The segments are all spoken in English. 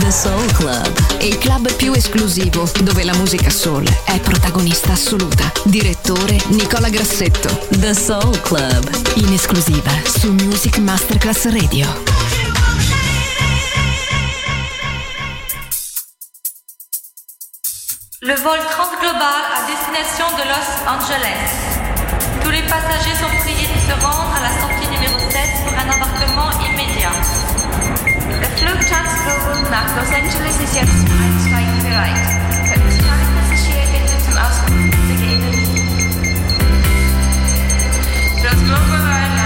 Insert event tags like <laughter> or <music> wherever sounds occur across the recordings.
The Soul Club, il club più esclusivo dove la musica soul è protagonista assoluta. Direttore Nicola Grassetto. The Soul Club, in esclusiva su Music Masterclass Radio. Le vol transglobal à destination de Los Angeles. Tous les passagers sont priés de se rendre à la sortie numéro 7 pour un embarquement immédiat. Flug Charleston nach Los Angeles ist jetzt zum Einsteigen bereit. Für uns Passagiere bitte zum Ausgang begeben. Das Global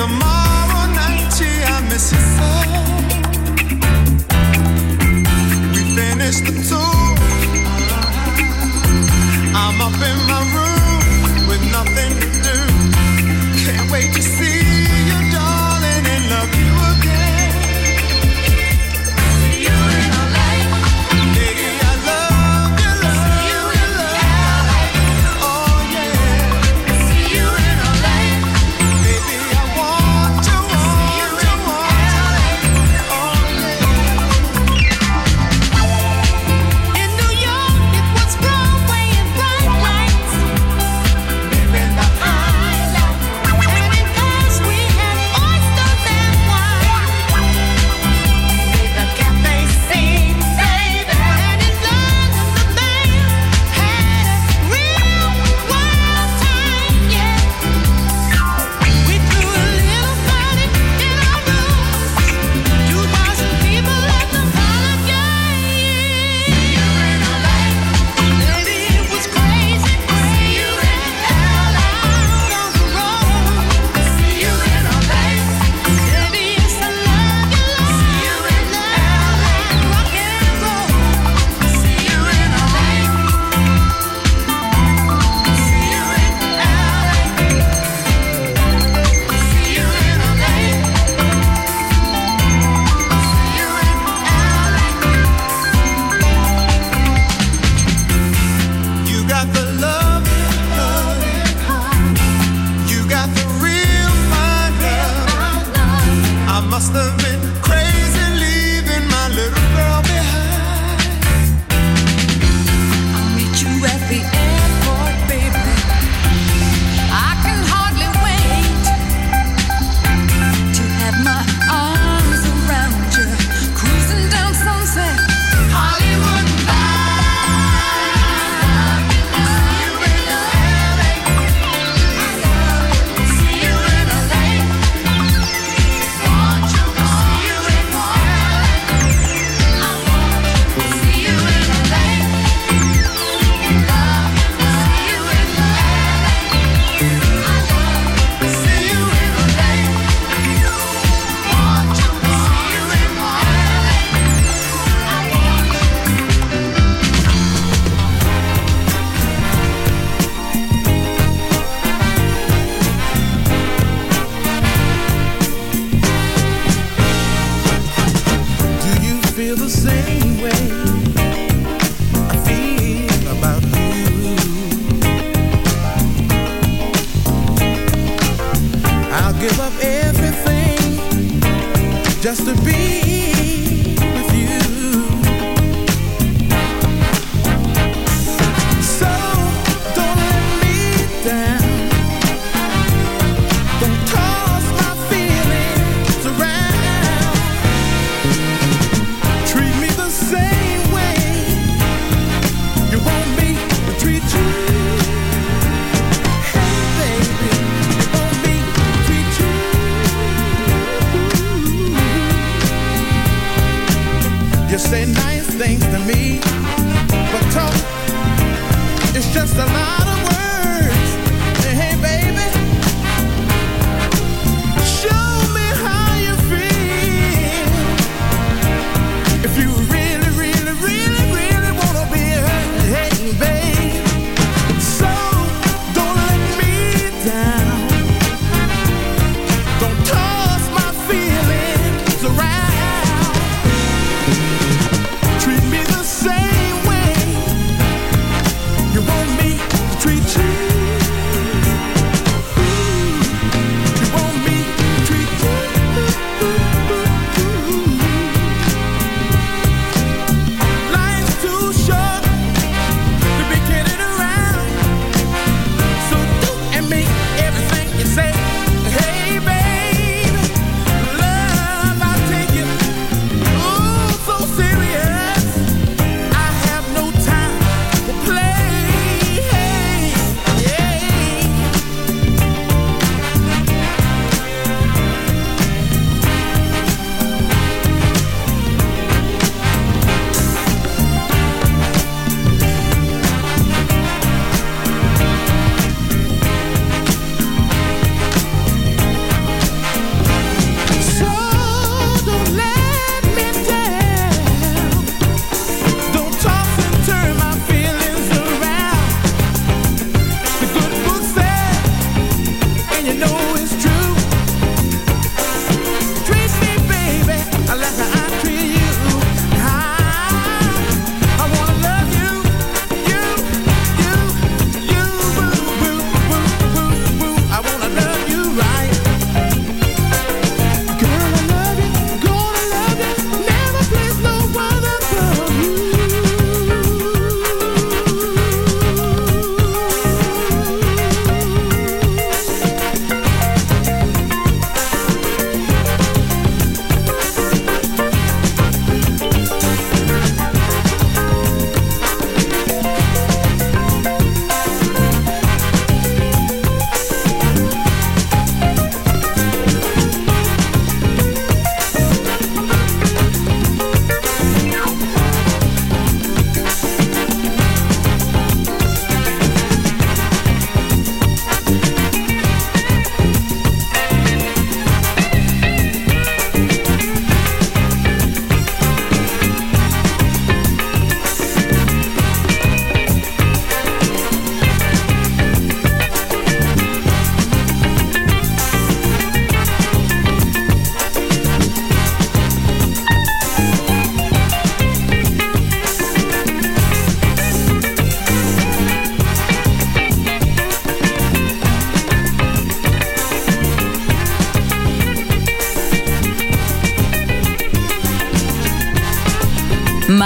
Tomorrow night, yeah, I miss you so. We finished the tour. I'm up in my room with nothing.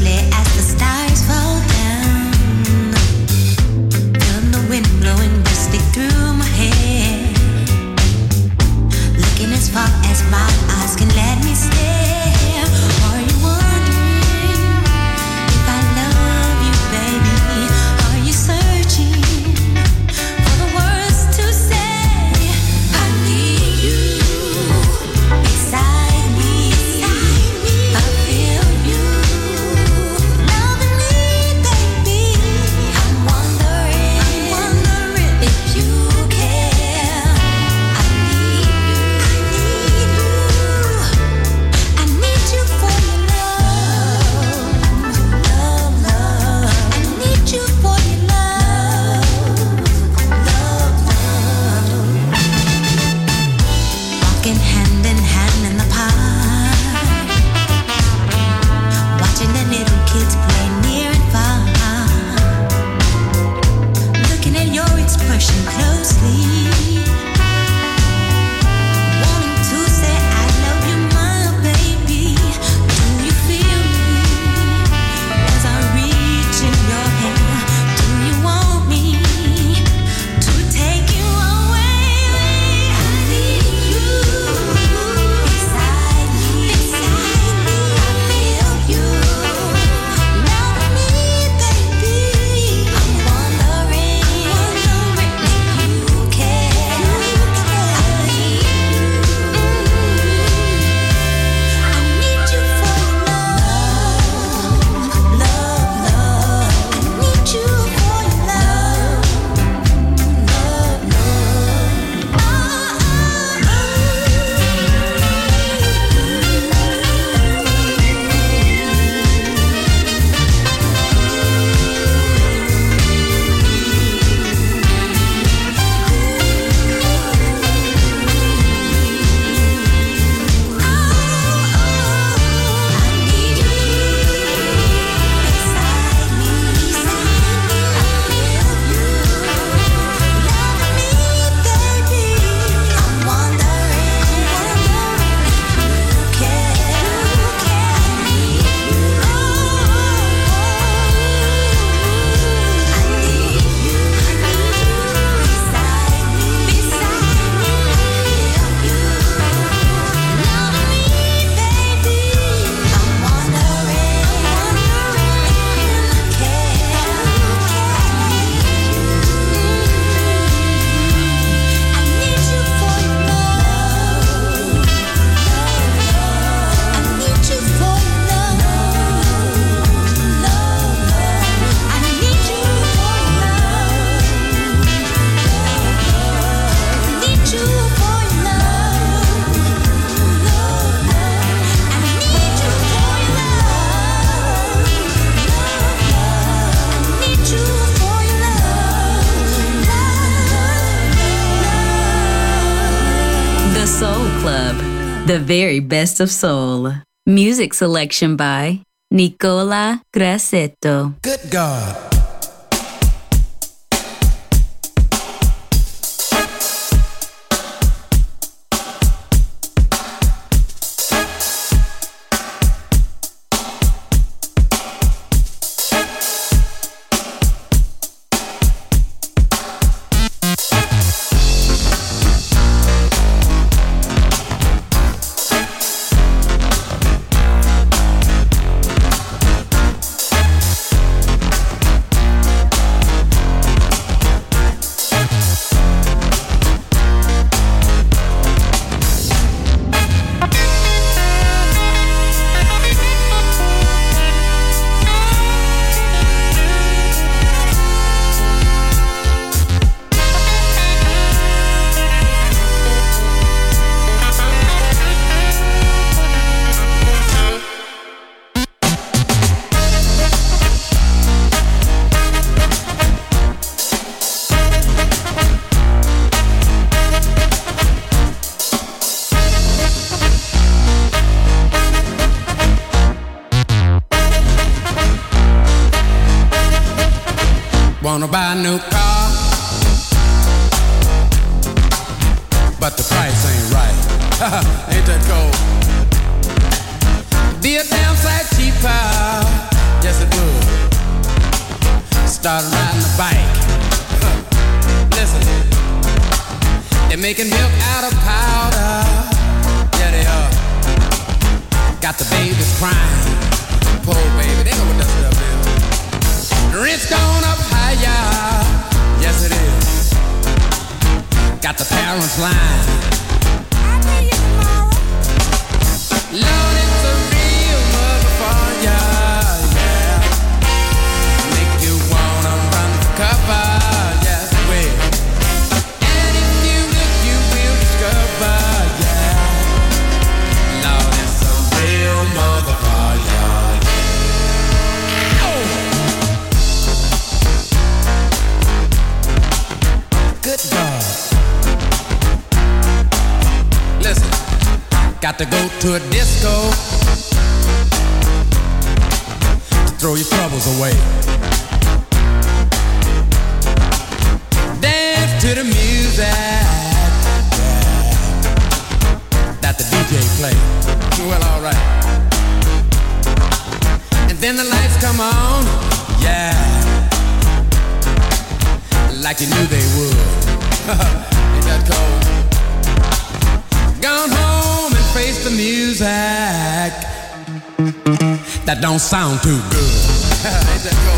Leslie the very best of soul. Music selection by Nicola Grassetto. Good God. To go to a disco to throw your troubles away. Dance to the music that the DJ play. Well, alright. And then the lights come on, yeah, like you knew they would. <laughs> Ain't that cold? Gone home face the music that don't sound too good. <laughs>